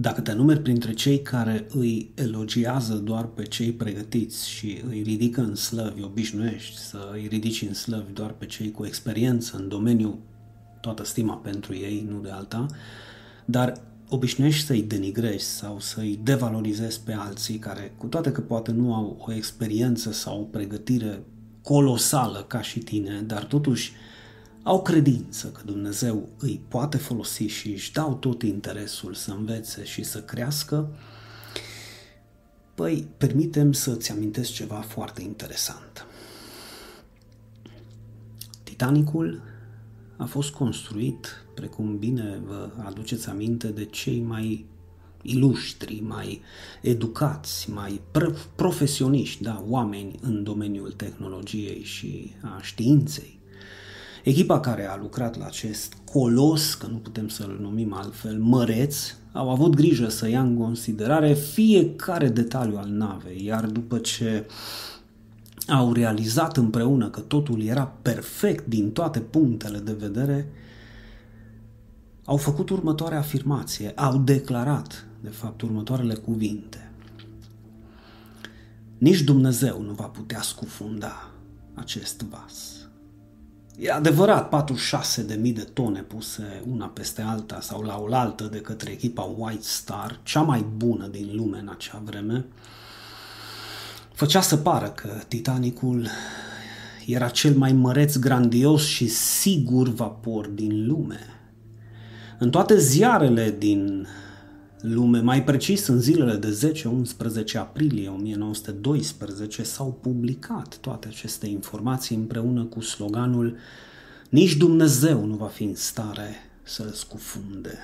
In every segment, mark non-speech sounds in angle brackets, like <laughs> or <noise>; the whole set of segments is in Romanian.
Dacă te numeri printre cei care îi elogiază doar pe cei pregătiți și îi ridică în slăvi, obișnuiești să îi ridici în slăvi doar pe cei cu experiență în domeniu, toată stima pentru ei, nu de alta, dar obișnuiești să-i denigrezi sau să-i devalorizezi pe alții care, cu toate că poate nu au o experiență sau o pregătire colosală ca și tine, dar totuși au credință că Dumnezeu îi poate folosi și își dau tot interesul să învețe și să crească, păi permitem să-ți amintesc ceva foarte interesant. Titanicul a fost construit, precum bine vă aduceți aminte, de cei mai iluștri, mai educați, mai profesioniști, da, oameni în domeniul tehnologiei și a științei. Echipa care a lucrat la acest colos, că nu putem să-l numim altfel, măreț, au avut grijă să ia în considerare fiecare detaliu al navei, iar după ce au realizat împreună că totul era perfect din toate punctele de vedere, au făcut următoarea afirmație, au declarat, de fapt, următoarele cuvinte. Nici Dumnezeu nu va putea scufunda acest vas. E adevărat, 46.000 de tone puse una peste alta sau la oaltă de către echipa White Star, cea mai bună din lume în acea vreme, făcea să pară că Titanicul era cel mai măreț, grandios și sigur vapor din lume. În toate ziarele din lume, mai precis în zilele de 10-11 aprilie 1912, s-au publicat toate aceste informații împreună cu sloganul Nici Dumnezeu nu va fi în stare să-l scufunde.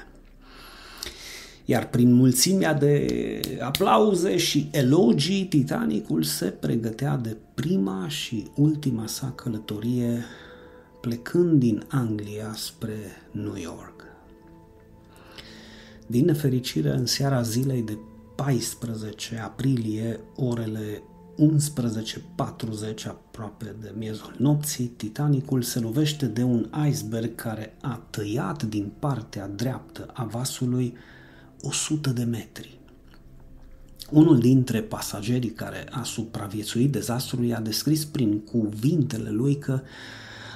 Iar prin mulțimea de aplauze și elogii, Titanicul se pregătea de prima și ultima sa călătorie plecând din Anglia spre New York. Din nefericire, în seara zilei de 14 aprilie, orele 11.40 aproape de miezul nopții, Titanicul se lovește de un iceberg care a tăiat din partea dreaptă a vasului 100 de metri. Unul dintre pasagerii care a supraviețuit dezastrului a descris prin cuvintele lui că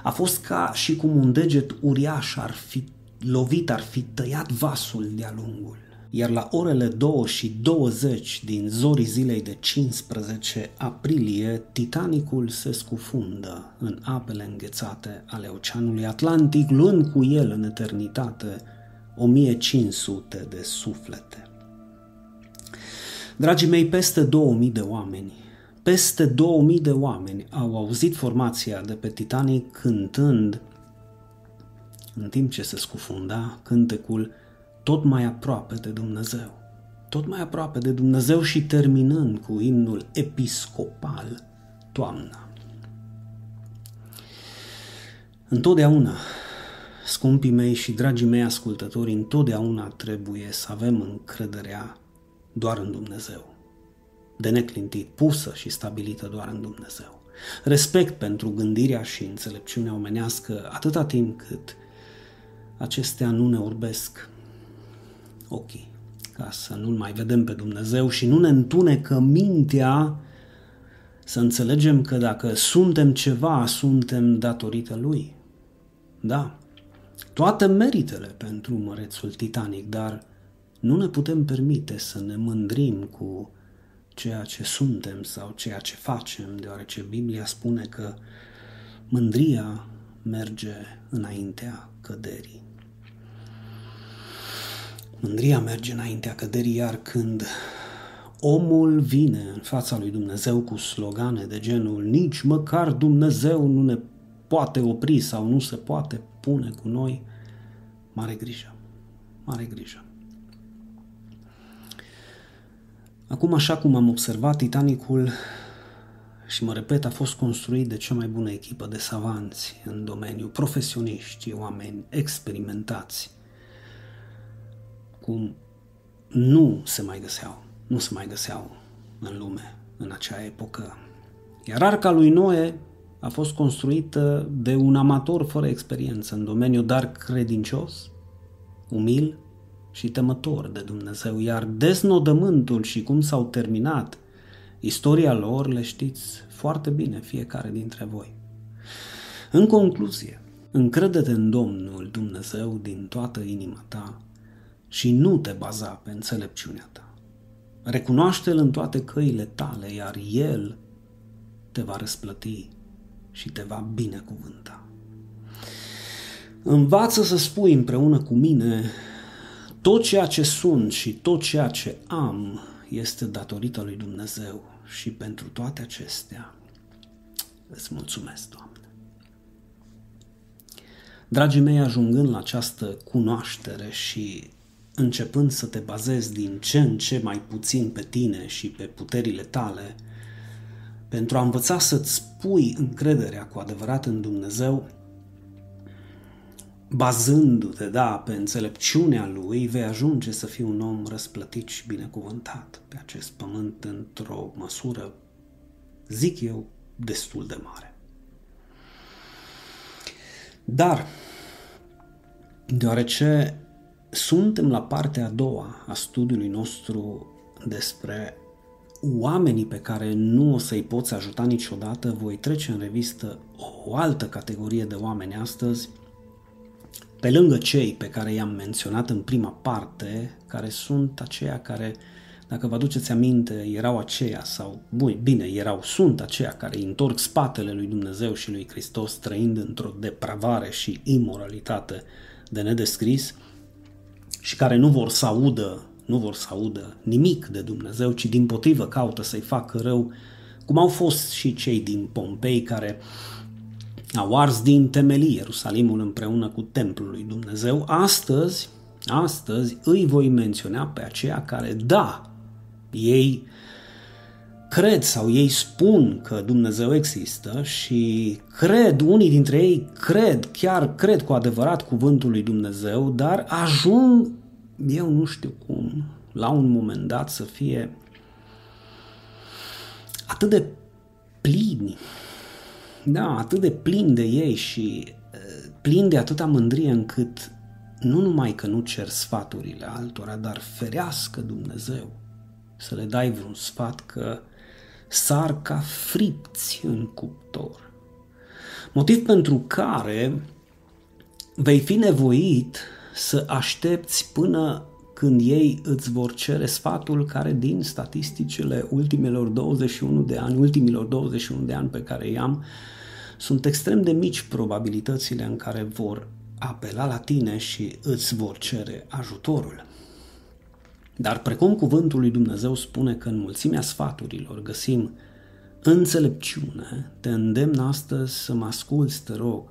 a fost ca și cum un deget uriaș ar fi lovit, ar fi tăiat vasul de-a lungul. Iar la orele 2 și 20 din zorii zilei de 15 aprilie, Titanicul se scufundă în apele înghețate ale Oceanului Atlantic, luând cu el în eternitate 1500 de suflete. Dragii mei, peste 2000 de oameni, peste 2000 de oameni au auzit formația de pe Titanic cântând în timp ce se scufunda cântecul tot mai aproape de Dumnezeu. Tot mai aproape de Dumnezeu și terminând cu imnul episcopal Toamna. Întotdeauna, scumpii mei și dragii mei ascultători, întotdeauna trebuie să avem încrederea doar în Dumnezeu. De neclintit, pusă și stabilită doar în Dumnezeu. Respect pentru gândirea și înțelepciunea omenească atâta timp cât acestea nu ne orbesc ochii, ca să nu-L mai vedem pe Dumnezeu și nu ne întunecă mintea să înțelegem că dacă suntem ceva, suntem datorită Lui. Da, toate meritele pentru mărețul Titanic, dar nu ne putem permite să ne mândrim cu ceea ce suntem sau ceea ce facem, deoarece Biblia spune că mândria merge înaintea căderii. Mândria merge înaintea căderii, iar când omul vine în fața lui Dumnezeu cu slogane de genul nici măcar Dumnezeu nu ne poate opri sau nu se poate pune cu noi, mare grijă, mare grijă. Acum, așa cum am observat, Titanicul, și mă repet, a fost construit de cea mai bună echipă de savanți în domeniu, profesioniști, oameni experimentați, cum nu se mai găseau, nu se mai găseau în lume în acea epocă. Iar arca lui Noe a fost construită de un amator fără experiență în domeniu, dar credincios, umil și temător de Dumnezeu, iar deznodământul și cum s-au terminat istoria lor le știți foarte bine fiecare dintre voi. În concluzie, încrede-te în Domnul Dumnezeu din toată inima ta și nu te baza pe înțelepciunea ta. Recunoaște-L în toate căile tale, iar El te va răsplăti și te va binecuvânta. Învață să spui împreună cu mine tot ceea ce sunt și tot ceea ce am este datorită lui Dumnezeu și pentru toate acestea îți mulțumesc, Doamne. Dragii mei, ajungând la această cunoaștere și începând să te bazezi din ce în ce mai puțin pe tine și pe puterile tale, pentru a învăța să-ți pui încrederea cu adevărat în Dumnezeu, bazându-te, da, pe înțelepciunea Lui, vei ajunge să fii un om răsplătit și binecuvântat pe acest pământ într-o măsură, zic eu, destul de mare. Dar, deoarece suntem la partea a doua a studiului nostru despre oamenii pe care nu o să-i poți ajuta niciodată, voi trece în revistă o altă categorie de oameni astăzi, pe lângă cei pe care i-am menționat în prima parte, care sunt aceia care, dacă vă aduceți aminte, erau aceia sau, bun, bine, erau, sunt aceia care întorc spatele lui Dumnezeu și lui Hristos trăind într-o depravare și imoralitate de nedescris și care nu vor să audă nu vor să audă nimic de Dumnezeu, ci din potrivă caută să-i facă rău, cum au fost și cei din Pompei care au ars din temelii Ierusalimul împreună cu templul lui Dumnezeu. Astăzi, astăzi îi voi menționa pe aceia care, da, ei cred sau ei spun că Dumnezeu există și cred, unii dintre ei cred, chiar cred cu adevărat cuvântul lui Dumnezeu, dar ajung eu nu știu cum, la un moment dat să fie atât de plini, da, atât de plini de ei și uh, plini de atâta mândrie încât nu numai că nu cer sfaturile altora, dar ferească Dumnezeu să le dai vreun sfat că sar ca fripți în cuptor. Motiv pentru care vei fi nevoit să aștepți până când ei îți vor cere sfatul care din statisticile ultimelor 21 de ani, ultimilor 21 de ani pe care i-am, sunt extrem de mici probabilitățile în care vor apela la tine și îți vor cere ajutorul. Dar precum cuvântul lui Dumnezeu spune că în mulțimea sfaturilor găsim înțelepciune, te îndemn astăzi să mă asculți, te rog,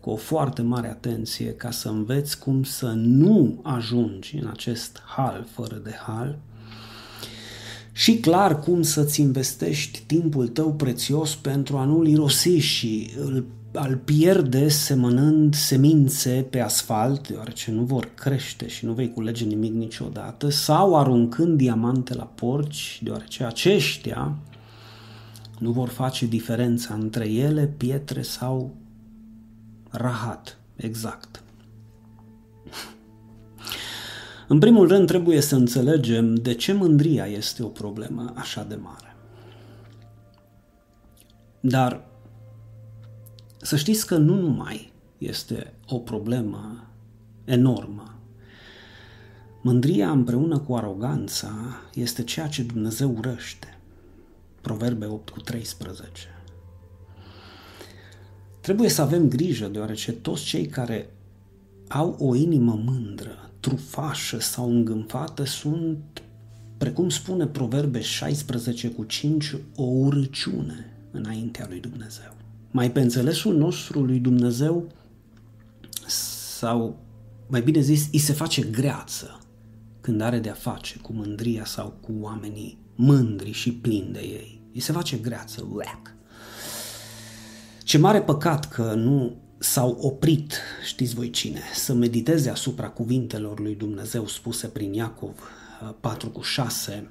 cu o foarte mare atenție ca să înveți cum să nu ajungi în acest hal fără de hal și clar cum să-ți investești timpul tău prețios pentru a nu-l irosi și îl, al pierde semănând semințe pe asfalt, deoarece nu vor crește și nu vei culege nimic niciodată, sau aruncând diamante la porci, deoarece aceștia nu vor face diferența între ele, pietre sau rahat, exact. <laughs> În primul rând trebuie să înțelegem de ce mândria este o problemă așa de mare. Dar să știți că nu numai este o problemă enormă. Mândria împreună cu aroganța este ceea ce Dumnezeu urăște. Proverbe 8 cu 13. Trebuie să avem grijă, deoarece toți cei care au o inimă mândră, trufașă sau îngânfată sunt, precum spune Proverbe 16 cu 5, o urăciune înaintea lui Dumnezeu. Mai pe înțelesul nostru lui Dumnezeu sau, mai bine zis, îi se face greață când are de-a face cu mândria sau cu oamenii mândri și plini de ei. Îi se face greață, uec. Ce mare păcat că nu s-au oprit, știți voi cine, să mediteze asupra cuvintelor lui Dumnezeu spuse prin Iacov 4 uh, cu 6.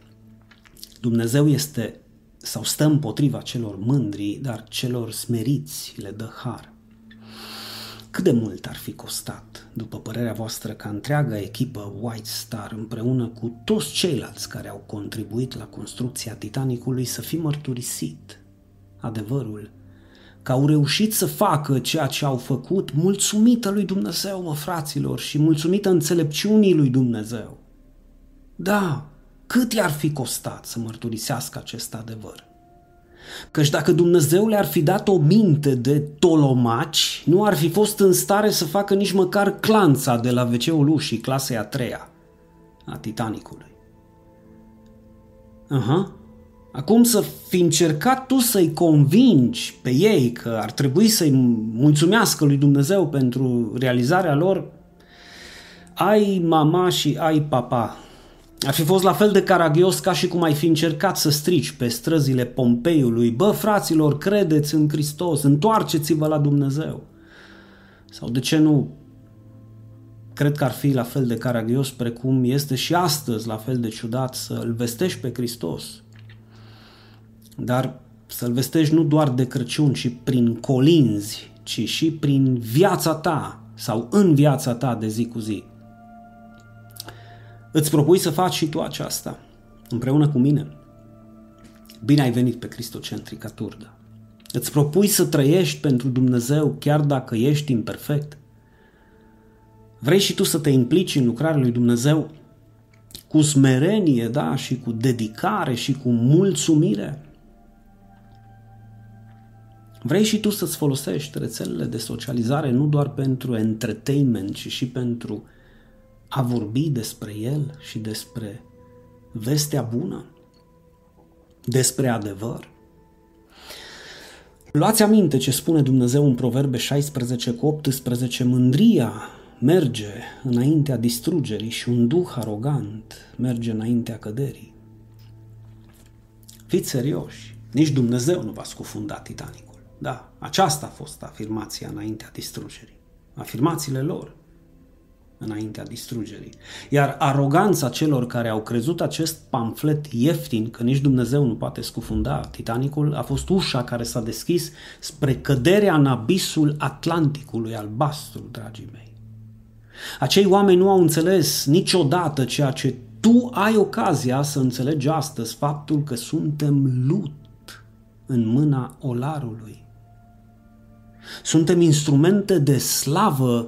Dumnezeu este sau stă împotriva celor mândri, dar celor smeriți le dă har. Cât de mult ar fi costat, după părerea voastră, ca întreaga echipă White Star împreună cu toți ceilalți care au contribuit la construcția Titanicului să fi mărturisit adevărul că au reușit să facă ceea ce au făcut mulțumită lui Dumnezeu, mă fraților, și mulțumită înțelepciunii lui Dumnezeu. Da, cât i-ar fi costat să mărturisească acest adevăr? Căci dacă Dumnezeu le-ar fi dat o minte de tolomaci, nu ar fi fost în stare să facă nici măcar clanța de la wc ușii clasei a treia a Titanicului. Aha. Acum să fi încercat tu să-i convingi pe ei că ar trebui să-i mulțumească lui Dumnezeu pentru realizarea lor, ai mama și ai papa ar fi fost la fel de caragios ca și cum ai fi încercat să strici pe străzile Pompeiului, bă, fraților, credeți în Hristos, întoarceți-vă la Dumnezeu. Sau de ce nu? Cred că ar fi la fel de caragios precum este și astăzi la fel de ciudat să-L vestești pe Hristos. Dar să-L vestești nu doar de Crăciun, ci prin colinzi, ci și prin viața ta sau în viața ta de zi cu zi. Îți propui să faci și tu aceasta, împreună cu mine. Bine ai venit pe Cristocentrica Turda. Îți propui să trăiești pentru Dumnezeu chiar dacă ești imperfect. Vrei și tu să te implici în lucrarea lui Dumnezeu cu smerenie, da, și cu dedicare și cu mulțumire. Vrei și tu să-ți folosești rețelele de socializare nu doar pentru entertainment, ci și pentru a vorbi despre El și despre vestea bună, despre adevăr. Luați aminte ce spune Dumnezeu în Proverbe 16 cu 18, mândria merge înaintea distrugerii și un duh arogant merge înaintea căderii. Fiți serioși, nici Dumnezeu nu va scufunda Titanicul. Da, aceasta a fost afirmația înaintea distrugerii. Afirmațiile lor înaintea distrugerii. Iar aroganța celor care au crezut acest pamflet ieftin, că nici Dumnezeu nu poate scufunda Titanicul, a fost ușa care s-a deschis spre căderea în abisul Atlanticului albastru, dragii mei. Acei oameni nu au înțeles niciodată ceea ce tu ai ocazia să înțelegi astăzi, faptul că suntem lut în mâna olarului. Suntem instrumente de slavă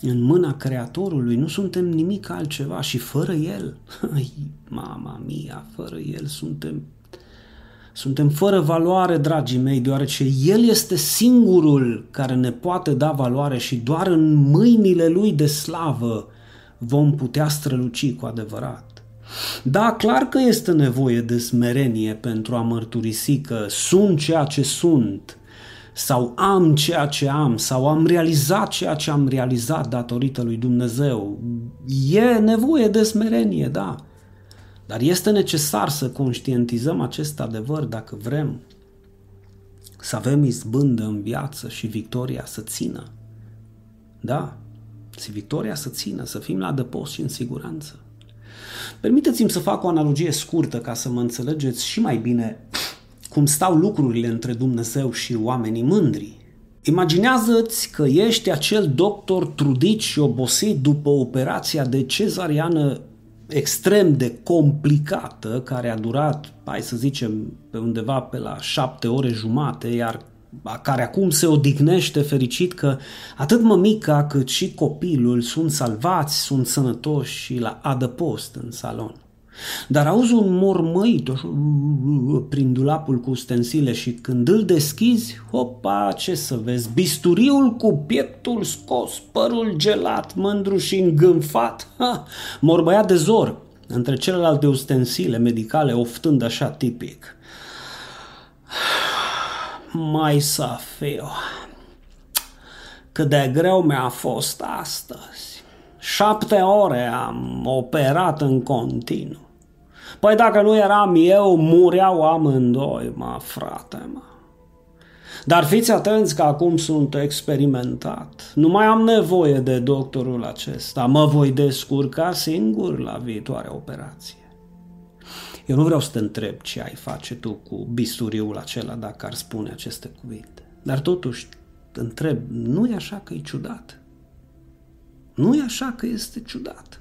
în mâna Creatorului, nu suntem nimic altceva și fără El, <laughs> ai, mama mia, fără El suntem suntem fără valoare, dragii mei, deoarece El este singurul care ne poate da valoare și doar în mâinile Lui de slavă vom putea străluci cu adevărat. Da, clar că este nevoie de smerenie pentru a mărturisi că sunt ceea ce sunt, sau am ceea ce am, sau am realizat ceea ce am realizat datorită lui Dumnezeu. E nevoie de smerenie, da. Dar este necesar să conștientizăm acest adevăr dacă vrem să avem izbândă în viață și victoria să țină. Da, și victoria să țină, să fim la adăpost și în siguranță. Permiteți-mi să fac o analogie scurtă ca să mă înțelegeți și mai bine cum stau lucrurile între Dumnezeu și oamenii mândri. Imaginează-ți că ești acel doctor trudit și obosit după operația de cezariană extrem de complicată, care a durat, hai să zicem, pe undeva pe la șapte ore jumate, iar care acum se odihnește fericit că atât mămica cât și copilul sunt salvați, sunt sănătoși și la adăpost în salon. Dar auzi un mormăit prin dulapul cu ustensile și când îl deschizi, hopa, ce să vezi, bisturiul cu pieptul scos, părul gelat, mândru și îngânfat, ha, morbăiat de zor, între celelalte ustensile medicale oftând așa tipic. Mai să fiu, cât de greu mi-a fost astăzi. Șapte ore am operat în continuu. Păi dacă nu eram eu, mureau amândoi, mă, frate, mă. Dar fiți atenți că acum sunt experimentat. Nu mai am nevoie de doctorul acesta. Mă voi descurca singur la viitoarea operație. Eu nu vreau să te întreb ce ai face tu cu bisturiul acela dacă ar spune aceste cuvinte. Dar totuși întreb, nu e așa că e ciudat? Nu e așa că este ciudat?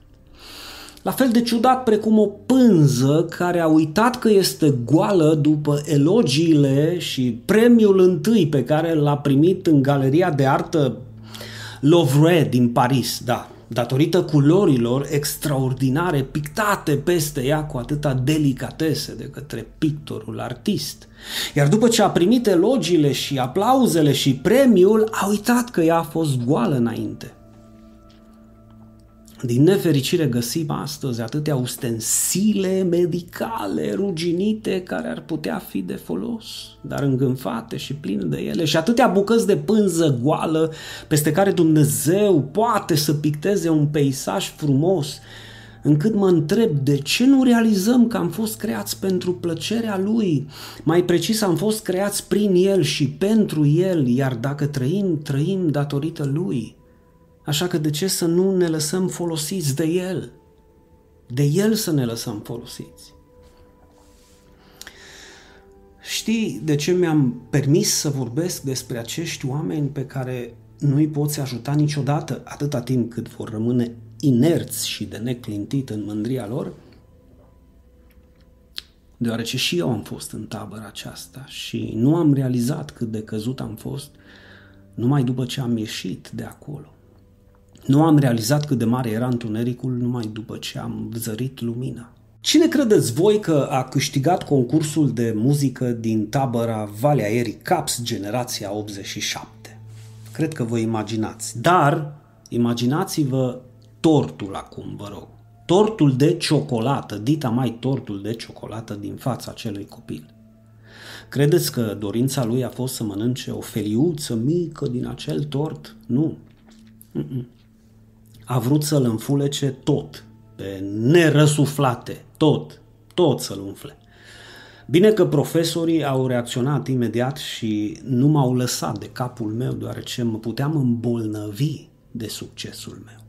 La fel de ciudat precum o pânză care a uitat că este goală după elogiile și premiul întâi pe care l-a primit în galeria de artă Louvre din Paris, da, datorită culorilor extraordinare pictate peste ea cu atâta delicatese de către pictorul artist. Iar după ce a primit elogiile și aplauzele și premiul, a uitat că ea a fost goală înainte. Din nefericire găsim astăzi atâtea ustensile medicale ruginite care ar putea fi de folos, dar îngânfate și pline de ele și atâtea bucăți de pânză goală peste care Dumnezeu poate să picteze un peisaj frumos, încât mă întreb de ce nu realizăm că am fost creați pentru plăcerea Lui, mai precis am fost creați prin El și pentru El, iar dacă trăim, trăim datorită Lui. Așa că de ce să nu ne lăsăm folosiți de El? De El să ne lăsăm folosiți. Știi de ce mi-am permis să vorbesc despre acești oameni pe care nu îi poți ajuta niciodată atâta timp cât vor rămâne inerți și de neclintit în mândria lor? Deoarece și eu am fost în tabăra aceasta și nu am realizat cât de căzut am fost numai după ce am ieșit de acolo. Nu am realizat cât de mare era întunericul numai după ce am zărit lumina. Cine credeți voi că a câștigat concursul de muzică din tabăra Valea Aerii Caps generația 87? Cred că vă imaginați. Dar imaginați-vă tortul acum, vă rog. Tortul de ciocolată, dita mai tortul de ciocolată din fața acelui copil. Credeți că dorința lui a fost să mănânce o feliuță mică din acel tort? Nu. Mm-mm a vrut să-l înfulece tot, pe nerăsuflate, tot, tot să-l umfle. Bine că profesorii au reacționat imediat și nu m-au lăsat de capul meu, deoarece mă puteam îmbolnăvi de succesul meu.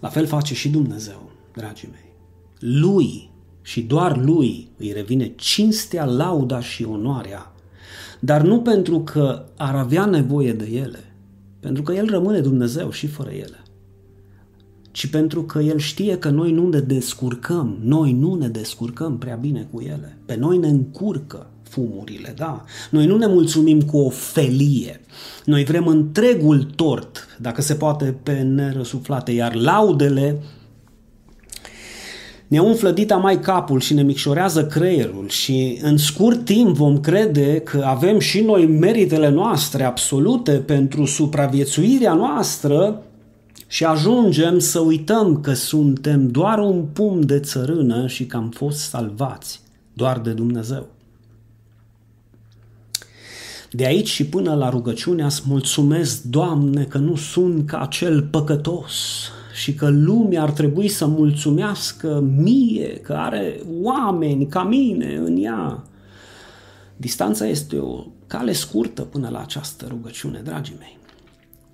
La fel face și Dumnezeu, dragii mei. Lui și doar lui îi revine cinstea, lauda și onoarea, dar nu pentru că ar avea nevoie de ele, pentru că El rămâne Dumnezeu și fără ele. Ci pentru că El știe că noi nu ne descurcăm, noi nu ne descurcăm prea bine cu ele. Pe noi ne încurcă fumurile, da? Noi nu ne mulțumim cu o felie. Noi vrem întregul tort, dacă se poate, pe nerăsuflate, iar laudele ne umflă dita mai capul și ne micșorează creierul și în scurt timp vom crede că avem și noi meritele noastre absolute pentru supraviețuirea noastră și ajungem să uităm că suntem doar un pum de țărână și că am fost salvați doar de Dumnezeu. De aici și până la rugăciunea îți mulțumesc, Doamne, că nu sunt ca acel păcătos și că lumea ar trebui să mulțumească mie, că are oameni ca mine în ea. Distanța este o cale scurtă până la această rugăciune, dragii mei.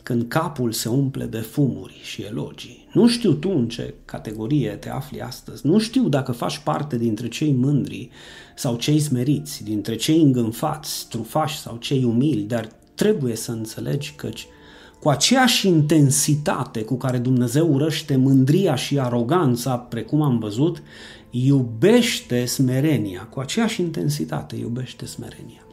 Când capul se umple de fumuri și elogii, nu știu tu în ce categorie te afli astăzi, nu știu dacă faci parte dintre cei mândri sau cei smeriți, dintre cei îngânfați, trufași sau cei umili, dar trebuie să înțelegi căci cu aceeași intensitate cu care Dumnezeu urăște mândria și aroganța, precum am văzut, iubește smerenia. Cu aceeași intensitate iubește smerenia.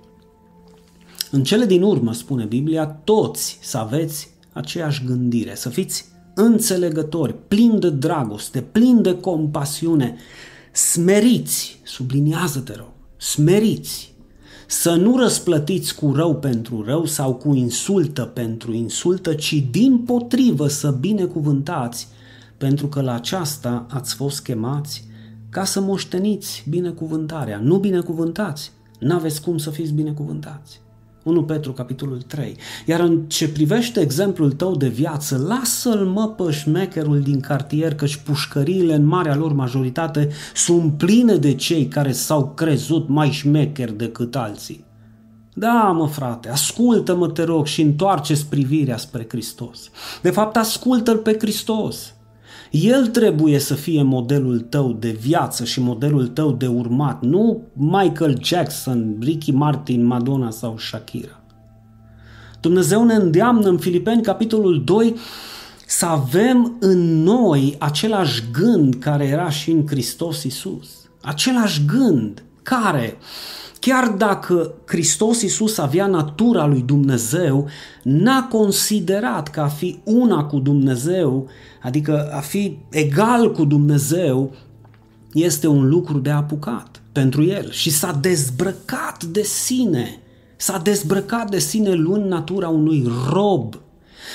În cele din urmă, spune Biblia, toți să aveți aceeași gândire, să fiți înțelegători, plini de dragoste, plini de compasiune, smeriți, subliniază-te rog, smeriți, să nu răsplătiți cu rău pentru rău sau cu insultă pentru insultă, ci din potrivă să binecuvântați, pentru că la aceasta ați fost chemați ca să moșteniți binecuvântarea. Nu binecuvântați, n-aveți cum să fiți binecuvântați. 1 Petru, capitolul 3. Iar în ce privește exemplul tău de viață, lasă-l mă pe șmecherul din cartier, căci pușcăriile în marea lor majoritate sunt pline de cei care s-au crezut mai șmecheri decât alții. Da, mă frate, ascultă-mă, te rog, și întoarce-ți privirea spre Hristos. De fapt, ascultă-L pe Hristos. El trebuie să fie modelul tău de viață și modelul tău de urmat, nu Michael Jackson, Ricky Martin, Madonna sau Shakira. Dumnezeu ne îndeamnă în Filipeni, capitolul 2, să avem în noi același gând care era și în Hristos Isus. Același gând care, chiar dacă Hristos Isus avea natura lui Dumnezeu, n-a considerat că a fi una cu Dumnezeu, adică a fi egal cu Dumnezeu, este un lucru de apucat pentru el și s-a dezbrăcat de sine. S-a dezbrăcat de sine luând natura unui rob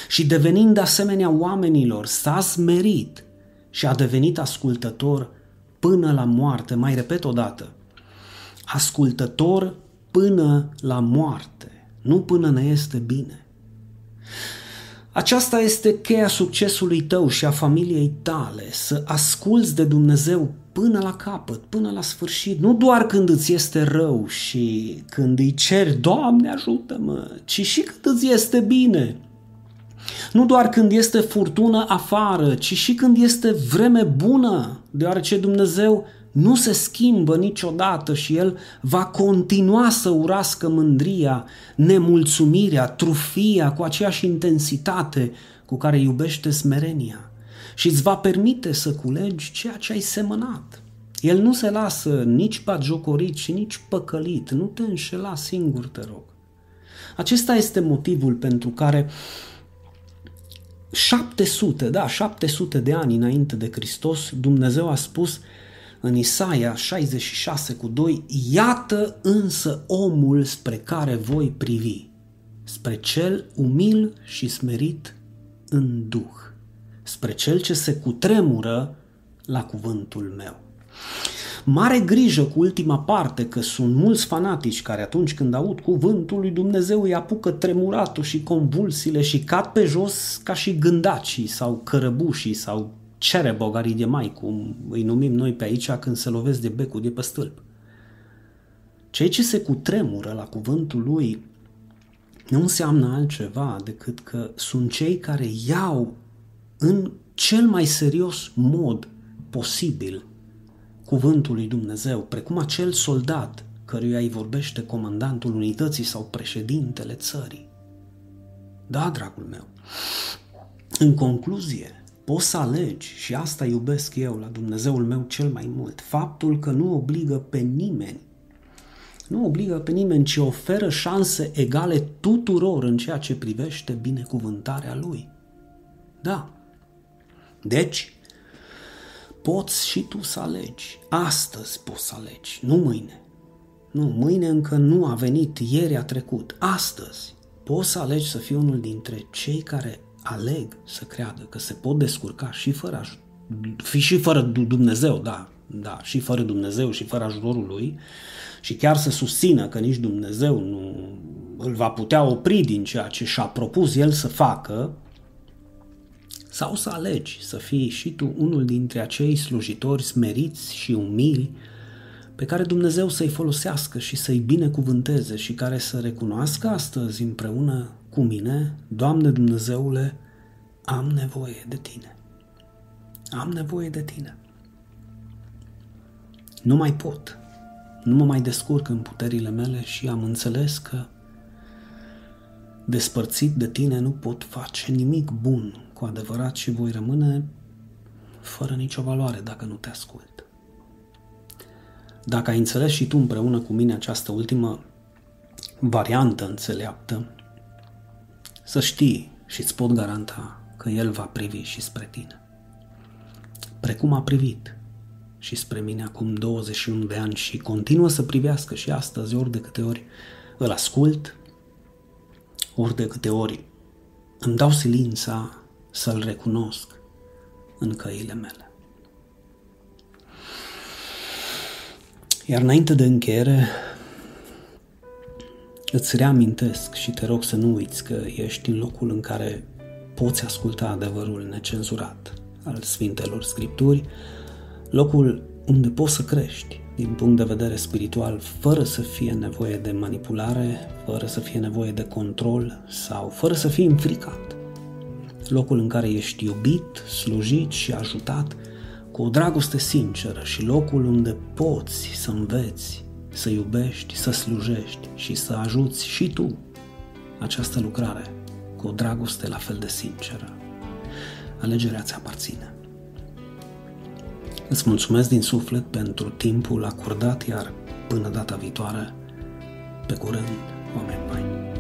și devenind asemenea oamenilor, s-a smerit și a devenit ascultător până la moarte. Mai repet o dată, ascultător până la moarte, nu până ne este bine. Aceasta este cheia succesului tău și a familiei tale, să asculți de Dumnezeu până la capăt, până la sfârșit, nu doar când îți este rău și când îi ceri, Doamne ajută-mă, ci și când îți este bine. Nu doar când este furtună afară, ci și când este vreme bună, deoarece Dumnezeu nu se schimbă niciodată și El va continua să urască mândria, nemulțumirea, trufia cu aceeași intensitate cu care iubește smerenia și îți va permite să culegi ceea ce ai semănat. El nu se lasă nici batjocorit și nici păcălit, nu te înșela singur, te rog. Acesta este motivul pentru care 700, da, 700 de ani înainte de Hristos, Dumnezeu a spus în Isaia 66 cu 2, Iată însă omul spre care voi privi, spre cel umil și smerit în duh, spre cel ce se cutremură la cuvântul meu. Mare grijă cu ultima parte, că sunt mulți fanatici care atunci când aud cuvântul lui Dumnezeu îi apucă tremuratul și convulsiile și cad pe jos ca și gândacii sau cărăbușii sau cere bogarii de mai, cum îi numim noi pe aici când se lovesc de becul de pe stâlp. Cei ce se cutremură la cuvântul lui nu înseamnă altceva decât că sunt cei care iau în cel mai serios mod posibil cuvântul lui Dumnezeu, precum acel soldat căruia îi vorbește comandantul unității sau președintele țării. Da, dragul meu, în concluzie, poți să alegi, și asta iubesc eu la Dumnezeul meu cel mai mult, faptul că nu obligă pe nimeni, nu obligă pe nimeni, ci oferă șanse egale tuturor în ceea ce privește binecuvântarea Lui. Da. Deci, poți și tu să alegi. Astăzi poți să alegi, nu mâine. Nu, mâine încă nu a venit, ieri a trecut. Astăzi poți să alegi să fii unul dintre cei care aleg să creadă că se pot descurca și fără fi și fără Dumnezeu, da, da, și fără Dumnezeu și fără ajutorul lui și chiar să susțină că nici Dumnezeu nu îl va putea opri din ceea ce și-a propus el să facă, sau să alegi să fii și tu unul dintre acei slujitori smeriți și umili pe care Dumnezeu să-i folosească și să-i binecuvânteze și care să recunoască astăzi împreună cu mine, Doamne Dumnezeule, am nevoie de Tine. Am nevoie de Tine. Nu mai pot. Nu mă mai descurc în puterile mele și am înțeles că despărțit de Tine nu pot face nimic bun cu adevărat și voi rămâne fără nicio valoare dacă nu te ascult. Dacă ai înțeles și tu împreună cu mine această ultimă variantă înțeleaptă, să știi și îți pot garanta că El va privi și spre tine. Precum a privit și spre mine acum 21 de ani și continuă să privească și astăzi ori de câte ori îl ascult, ori de câte ori îmi dau silința să-L recunosc în căile mele. Iar înainte de încheiere, îți reamintesc și te rog să nu uiți că ești în locul în care poți asculta adevărul necenzurat al Sfintelor Scripturi, locul unde poți să crești din punct de vedere spiritual fără să fie nevoie de manipulare, fără să fie nevoie de control sau fără să fii înfricat. Locul în care ești iubit, slujit și ajutat cu o dragoste sinceră și locul unde poți să înveți, să iubești, să slujești și să ajuți și tu această lucrare cu o dragoste la fel de sinceră. Alegerea ți aparține. Îți mulțumesc din suflet pentru timpul acordat, iar până data viitoare, pe curând, oameni buni.